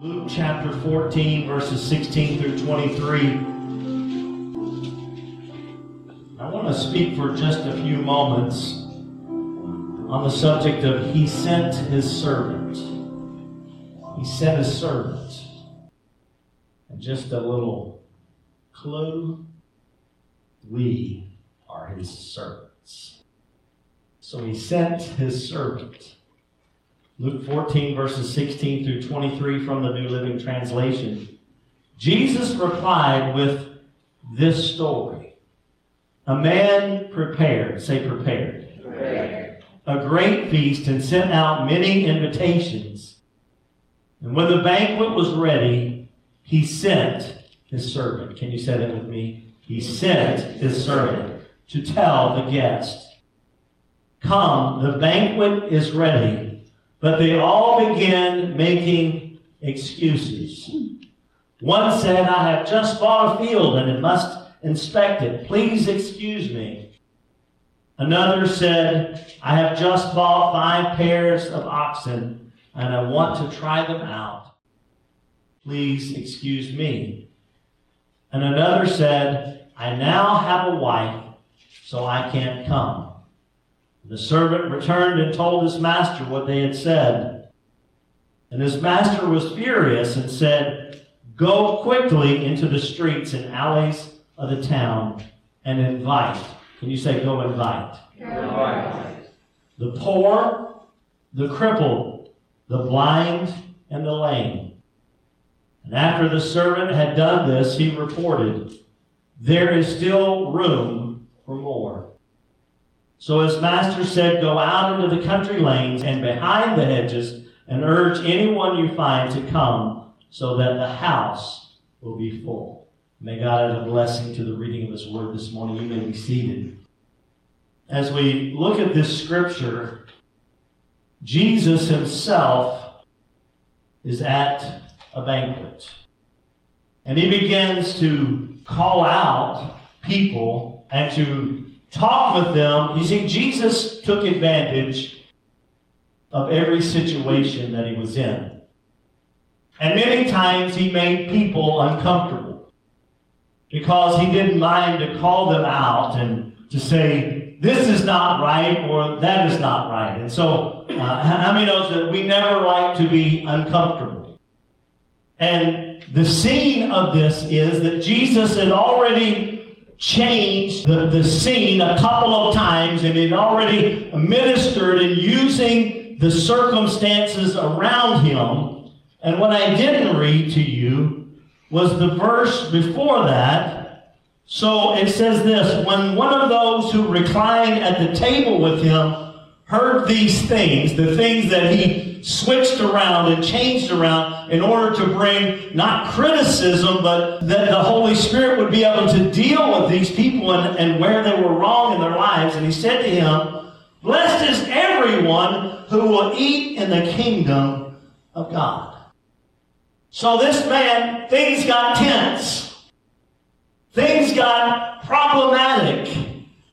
Luke chapter 14, verses 16 through 23. I want to speak for just a few moments on the subject of He sent His servant. He sent His servant. And just a little clue we are His servants. So He sent His servant. Luke 14, verses 16 through 23 from the New Living Translation. Jesus replied with this story. A man prepared, say prepared, prepared, a great feast and sent out many invitations. And when the banquet was ready, he sent his servant. Can you say that with me? He sent his servant to tell the guests, Come, the banquet is ready but they all began making excuses. One said, I have just bought a field and it must inspect it. Please excuse me. Another said, I have just bought five pairs of oxen and I want to try them out. Please excuse me. And another said, I now have a wife, so I can't come. The servant returned and told his master what they had said. And his master was furious and said, Go quickly into the streets and alleys of the town and invite. Can you say, Go invite? invite. The poor, the crippled, the blind, and the lame. And after the servant had done this, he reported, There is still room. So his master said, Go out into the country lanes and behind the hedges and urge anyone you find to come so that the house will be full. May God add a blessing to the reading of his word this morning. You may be seated. As we look at this scripture, Jesus himself is at a banquet. And he begins to call out people and to talk with them. You see, Jesus took advantage of every situation that he was in. And many times he made people uncomfortable because he didn't mind to call them out and to say, this is not right or that is not right. And so, uh, how many knows that we never like to be uncomfortable? And the scene of this is that Jesus had already changed the, the scene a couple of times and it already ministered in using the circumstances around him. And what I didn't read to you was the verse before that. So it says this When one of those who reclined at the table with him heard these things, the things that he switched around and changed around in order to bring not criticism, but that the Holy Spirit would be able to deal with these people and, and where they were wrong in their lives. And he said to him, Blessed is everyone who will eat in the kingdom of God. So this man, things got tense. Things got problematic.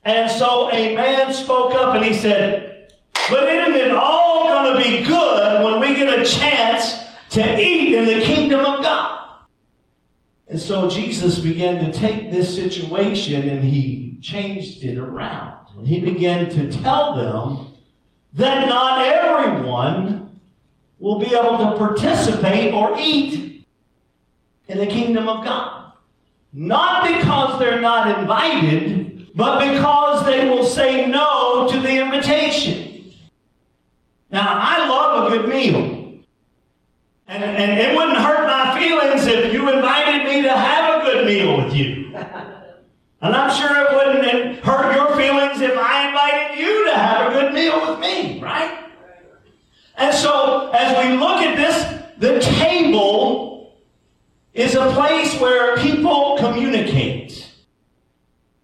And so a man spoke up and he said, but it all going to be good when we get a chance to eat in the kingdom of God? And so Jesus began to take this situation and he changed it around. And he began to tell them that not everyone will be able to participate or eat in the kingdom of God. Not because they're not invited, but because they will say no to the invitation. Now, I love a good meal. And, and it wouldn't hurt my feelings if you invited me to have a good meal with you. And I'm sure it wouldn't hurt your feelings if I invited you to have a good meal with me, right? And so, as we look at this, the table is a place where people communicate,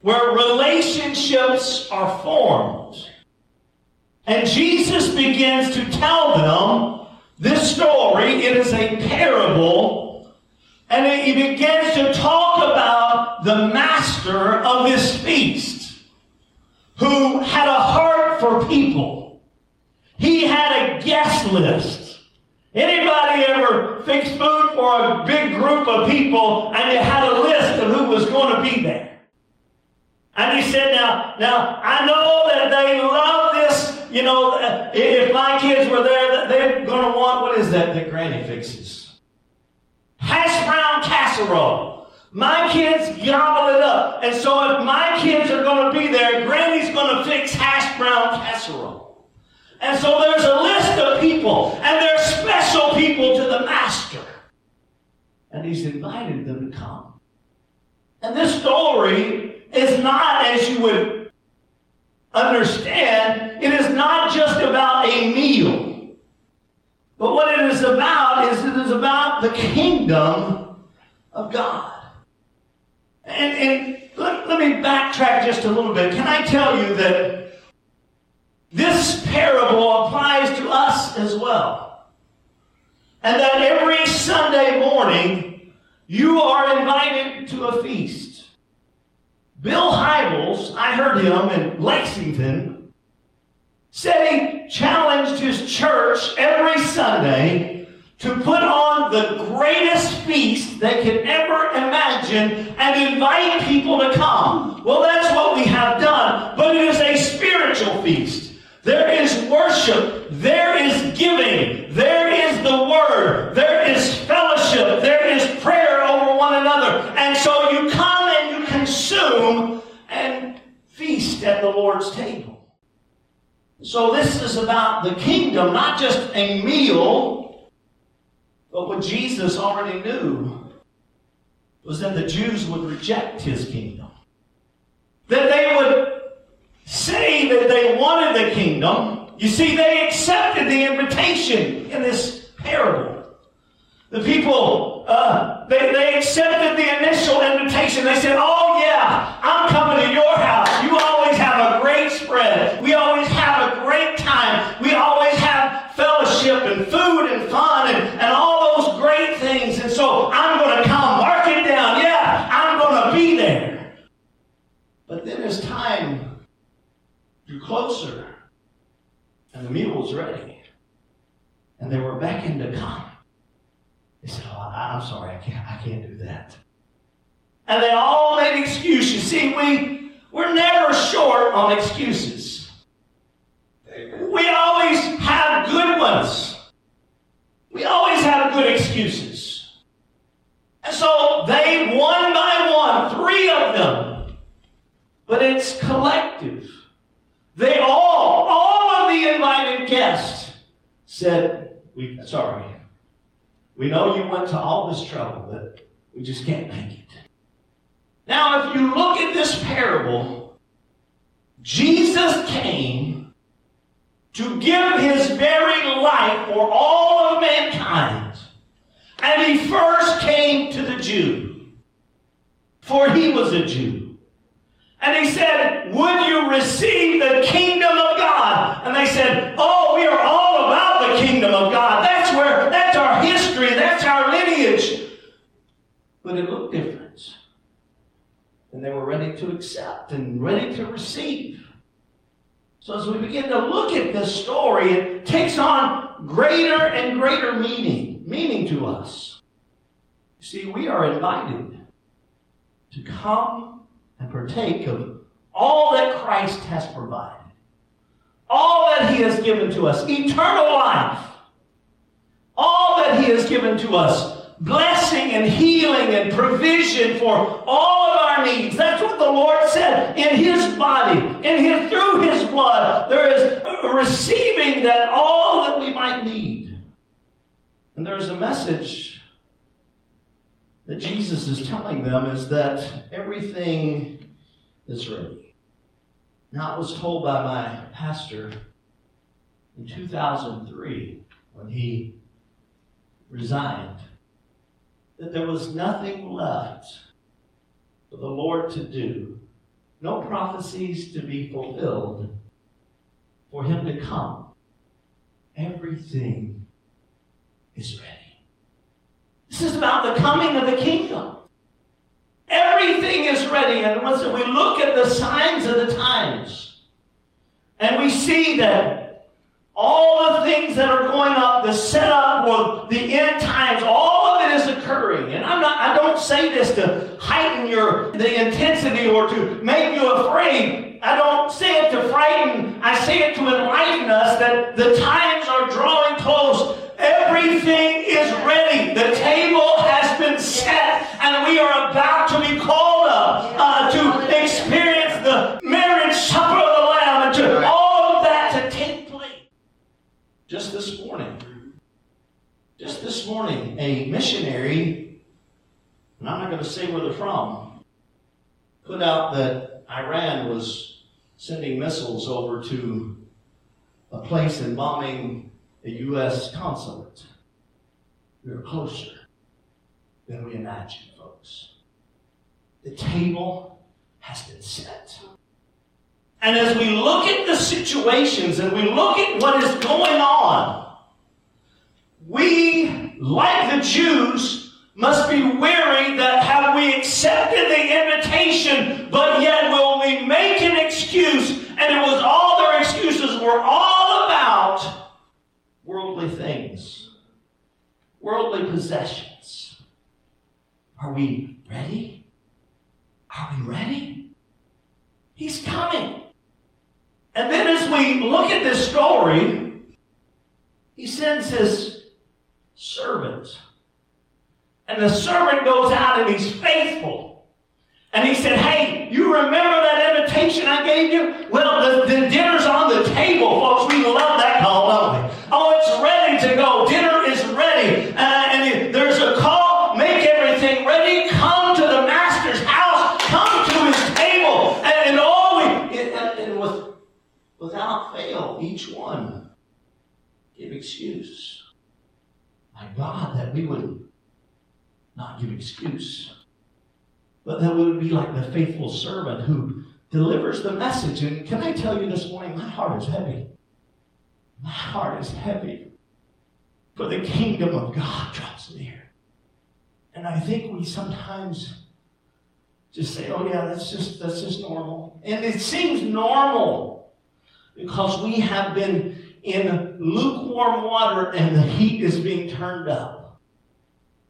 where relationships are formed. And Jesus begins to tell them this story. It is a parable. And he begins to talk about the master of this feast who had a heart for people. He had a guest list. Anybody ever fixed food for a big group of people and you had a list of who was going to be there? And he said, now, now, I know that they love. You know, uh, if my kids were there, they're going to want, what is that that Granny fixes? Hash brown casserole. My kids gobble it up. And so if my kids are going to be there, Granny's going to fix hash brown casserole. And so there's a list of people, and they're special people to the master. And he's invited them to come. And this story is not, as you would understand, it is not just about a meal. But what it is about is it is about the kingdom of God. And, and let, let me backtrack just a little bit. Can I tell you that this parable applies to us as well? And that every Sunday morning, you are invited to a feast. Bill Hybels, I heard him in Lexington, said he challenged his church every Sunday to put on the greatest feast they could ever imagine and invite people to come. Well, that's what we have done, but it is a spiritual feast. There is worship. There is giving. So this is about the kingdom, not just a meal, but what Jesus already knew was that the Jews would reject his kingdom. That they would say that they wanted the kingdom. You see, they accepted the invitation in this parable. The people, uh, they, they accepted the initial invitation. They said, Oh, yeah, I'm coming to your house. You always have a great spread. We always have a great time. We always have fellowship and food and fun and, and all those great things. And so I'm going to come. Mark it down. Yeah, I'm going to be there. But then as time drew closer and the meal was ready and they were beckoned to come, they said, Oh, I'm sorry, I can't, I can't do that. And they all made excuses. See, we, we're never excuses. We always have good ones. We always have good excuses. And so they, one by one, three of them, but it's collective. They all, all of the invited guests said, we, sorry, we know you went to all this trouble, but we just can't make it. Now, if you look at this parable, Jesus came to give his very life for all of mankind. And he first came to the Jew, for he was a Jew. And he said, Would you receive the kingdom of God? And they said, Oh, we are all about the kingdom of God. That's where, that's our history, that's our lineage. But it looked different. And they were ready to accept and ready to receive. So as we begin to look at this story, it takes on greater and greater meaning, meaning to us. See, we are invited to come and partake of all that Christ has provided, all that He has given to us, eternal life, all that He has given to us, blessing and healing and provision for all of our needs. That's what the Lord said in His body, in His through His blood. There is receiving that all that we might need. And there's a message that Jesus is telling them is that everything is ready. Now, I was told by my pastor in 2003 when he resigned that there was nothing left for the Lord to do, no prophecies to be fulfilled, for him to come. Everything is ready. This is about the coming of the kingdom. Everything is ready. And once we look at the signs of the times, and we see that all the things that are going up, the setup or the end times, all occurring. And I'm not, I don't say this to heighten your the intensity or to make you afraid. I don't say it to frighten. I say it to enlighten us that the times a missionary, and I'm not going to say where they're from, put out that Iran was sending missiles over to a place and bombing a U.S. consulate. We are closer than we imagine, folks. The table has been set. And as we look at the situations and we look at what is going on, we, like the Jews, must be wary that have we accepted the invitation, but yet will we make an excuse? And it was all their excuses were all about worldly things, worldly possessions. Are we ready? Are we ready? He's coming. And then as we look at this story, he sends his servant. And the servant goes out and he's faithful. And he said, Hey, you remember that invitation I gave you? Well, the, the dinner's on the table, folks. We would not give excuse, but that would be like the faithful servant who delivers the message. And can I tell you this morning, my heart is heavy. My heart is heavy. For the kingdom of God draws near. And I think we sometimes just say, oh yeah, that's just that's just normal. And it seems normal because we have been in lukewarm water and the heat is being turned up.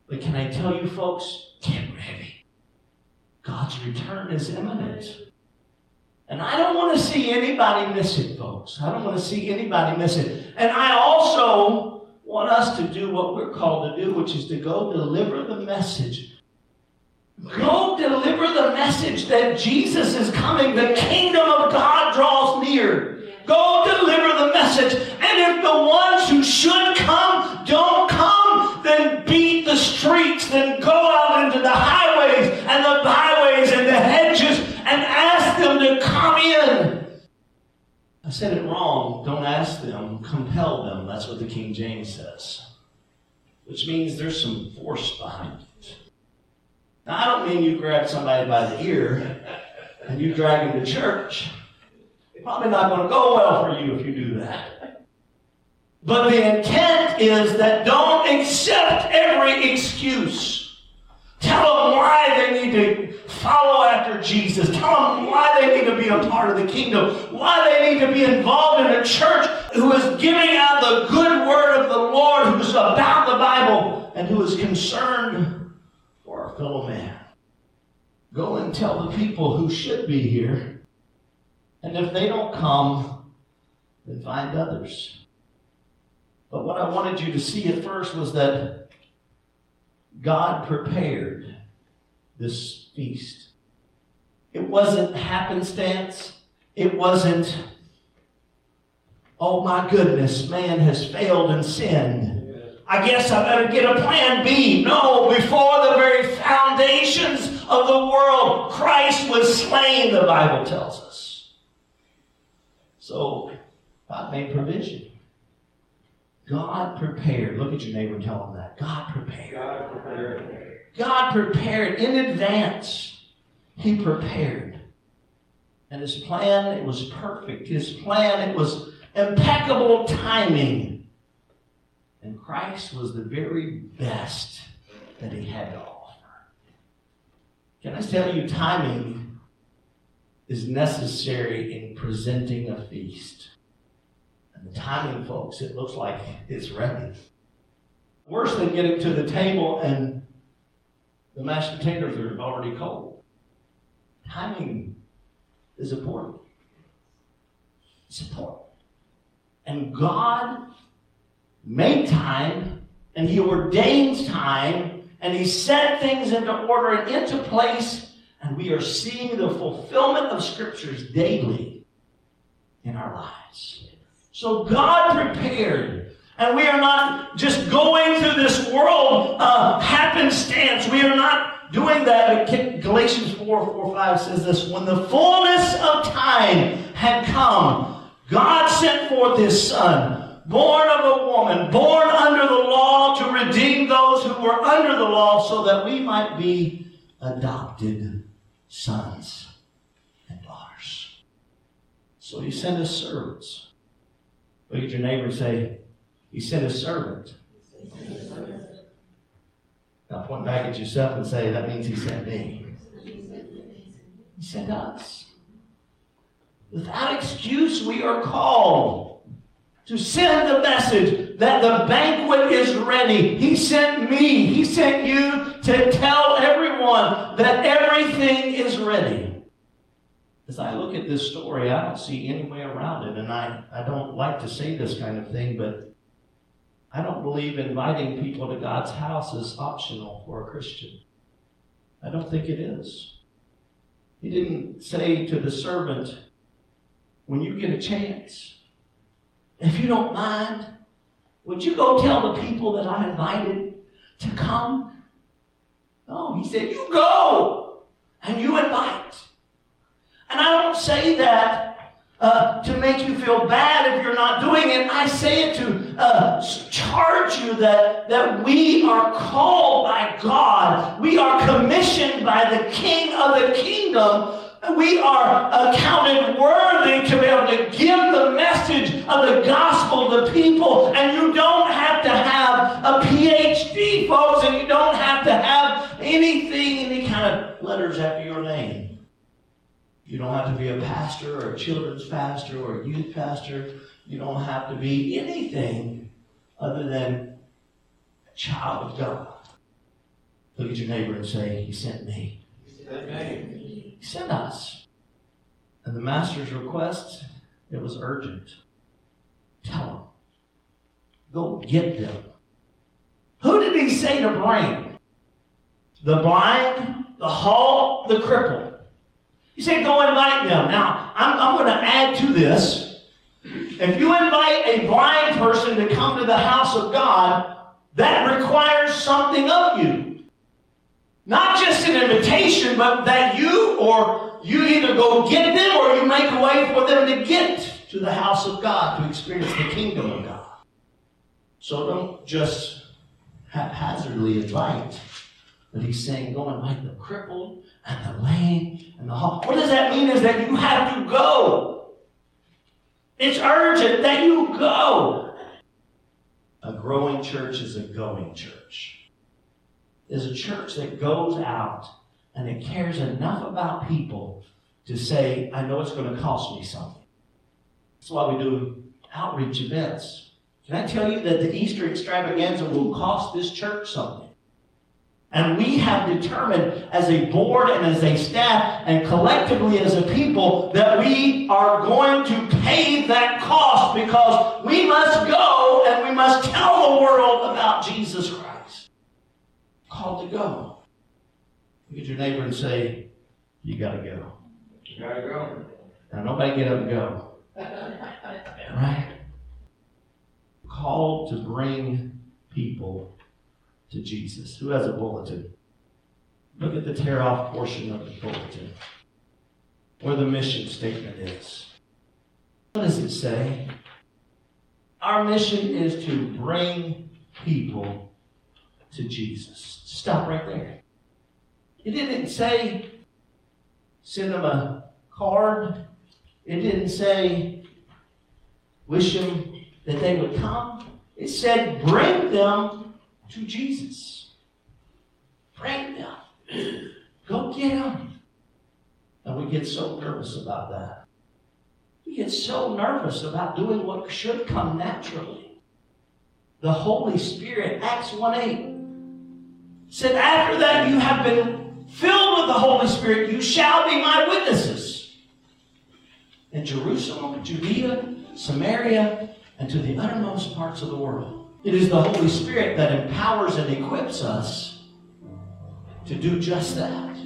But can I tell you, folks, get ready. God's return is imminent. And I don't want to see anybody miss it, folks. I don't want to see anybody miss it. And I also want us to do what we're called to do, which is to go deliver the message. Go deliver the message that Jesus is coming. The kingdom of God draws near. Go deliver the message. And if the ones who should come streets, then go out into the highways and the byways and the hedges and ask them to come in. I said it wrong. Don't ask them, compel them. That's what the King James says. Which means there's some force behind it. Now, I don't mean you grab somebody by the ear and you drag them to church. It's probably not going to go well for you if you do that. But the intent is that don't accept every excuse. Tell them why they need to follow after Jesus. Tell them why they need to be a part of the kingdom. Why they need to be involved in a church who is giving out the good word of the Lord, who's about the Bible, and who is concerned for our fellow man. Go and tell the people who should be here and if they don't come, then find others. But what I wanted you to see at first was that God prepared this feast. It wasn't happenstance. It wasn't, oh my goodness, man has failed and sinned. I guess I better get a plan B. No, before the very foundations of the world, Christ was slain, the Bible tells us. So God made provision. God prepared. Look at your neighbor and tell them that. God prepared. God prepared. God prepared in advance. He prepared. And his plan, it was perfect. His plan, it was impeccable timing. And Christ was the very best that he had to offer. Can I tell you, timing is necessary in presenting a feast. The timing, folks, it looks like it's ready. Worse than getting to the table and the mashed potatoes are already cold. Timing is important. It's important. And God made time and He ordains time and He set things into order and into place, and we are seeing the fulfillment of scriptures daily in our lives. So God prepared. And we are not just going through this world uh, happenstance. We are not doing that. Galatians 4, 4, 5 says this, when the fullness of time had come, God sent forth his son, born of a woman, born under the law to redeem those who were under the law so that we might be adopted sons and daughters. So he sent his servants. Look at your neighbor and say, he sent a servant. Now point back at yourself and say, that means he sent me. He sent us. Without excuse, we are called to send the message that the banquet is ready. He sent me, He sent you to tell everyone that everything is ready. As I look at this story, I don't see any way around it. And I, I don't like to say this kind of thing, but I don't believe inviting people to God's house is optional for a Christian. I don't think it is. He didn't say to the servant, when you get a chance, if you don't mind, would you go tell the people that I invited to come? No, he said, you go and you invite. And I don't say that uh, to make you feel bad if you're not doing it. I say it to uh, charge you that, that we are called by God. We are commissioned by the King of the kingdom we are accounted worthy to be able to give the message of the gospel to people. And you don't have to have a PhD, folks, and you don't have to have anything, any kind of letters after your name. You don't have to be a pastor or a children's pastor or a youth pastor. You don't have to be anything other than a child of God. Look at your neighbor and say, He sent me. He sent me. He sent us. And the master's request, it was urgent. Tell them. Go get them. Who did he say to bring? The blind, the halt, the crippled. He said, go invite them. Now, I'm, I'm going to add to this. If you invite a blind person to come to the house of God, that requires something of you. Not just an invitation, but that you or you either go get them or you make a way for them to get to the house of God to experience the kingdom of God. So don't just haphazardly invite. But he's saying, go and like the crippled and the lame and the halt. What does that mean is that you have to go. It's urgent that you go. A growing church is a going church is a church that goes out and it cares enough about people to say, I know it's going to cost me something. That's why we do outreach events. Can I tell you that the Easter extravaganza will cost this church something? And we have determined as a board and as a staff and collectively as a people that we are going to pay that cost because we must go and we must tell the world about Jesus Christ called to go. Look at your neighbor and say, You got to go. You got to go. Now, nobody get up and go. right? Called to bring people to Jesus. Who has a bulletin? Look at the tear off portion of the bulletin where the mission statement is. What does it say? Our mission is to bring people to Jesus. Stop right there. It didn't say send them a card. It didn't say wish them that they would come. It said bring them to Jesus. Bring them. Go get them. And we get so nervous about that. We get so nervous about doing what should come naturally. The Holy Spirit, Acts 1 8, said, After that you have been filled with the Holy Spirit, you shall be my witnesses in Jerusalem, Judea, Samaria, and to the uttermost parts of the world. It is the Holy Spirit that empowers and equips us to do just that.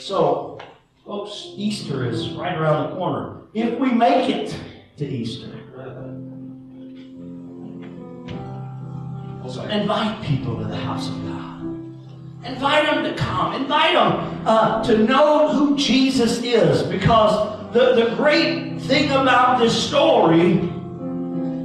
So, folks, Easter is right around the corner. If we make it to Easter, invite people to the house of God. Invite them to come. Invite them uh, to know who Jesus is because the, the great thing about this story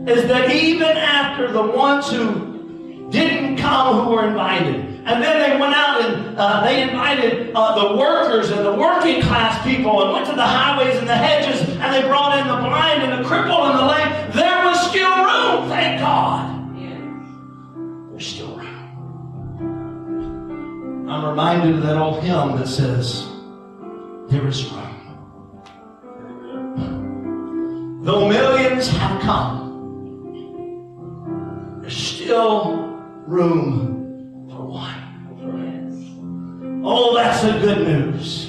is that even after the ones who didn't come who were invited, and then they went out and uh, they invited uh, the workers and the working class people and went to the highways and the hedges and they brought in the blind and the crippled and the lame. There was still room, thank God. There's still room. I'm reminded of that old hymn that says, There is room. Though millions have come, still room for one. Oh, that's the good news.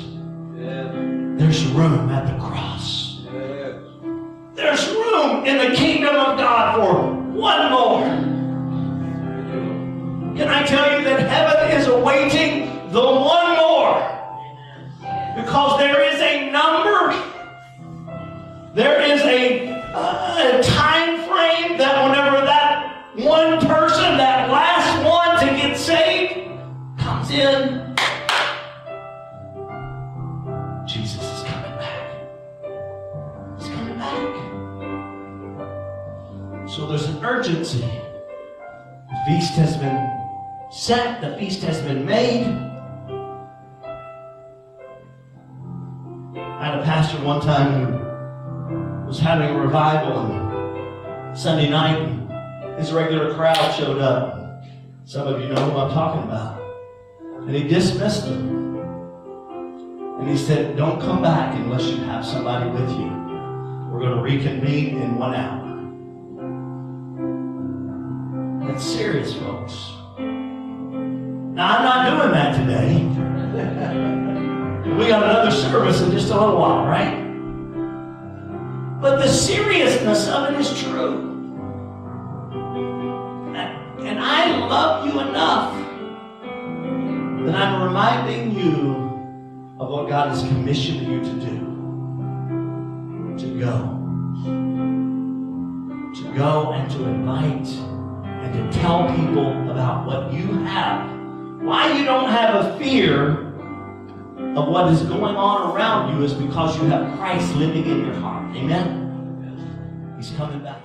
Jesus is coming back. He's coming back. So there's an urgency. The feast has been set, the feast has been made. I had a pastor one time who was having a revival on Sunday night. His regular crowd showed up. Some of you know who I'm talking about. And he dismissed them. And he said, Don't come back unless you have somebody with you. We're going to reconvene in one hour. That's serious, folks. Now, I'm not doing that today. we got another service in just a little while, right? But the seriousness of it is true. And I love you enough that I'm reminding you of what God has commissioned you to do. To go. To go and to invite and to tell people about what you have. Why you don't have a fear of what is going on around you is because you have Christ living in your heart. Amen? He's coming back.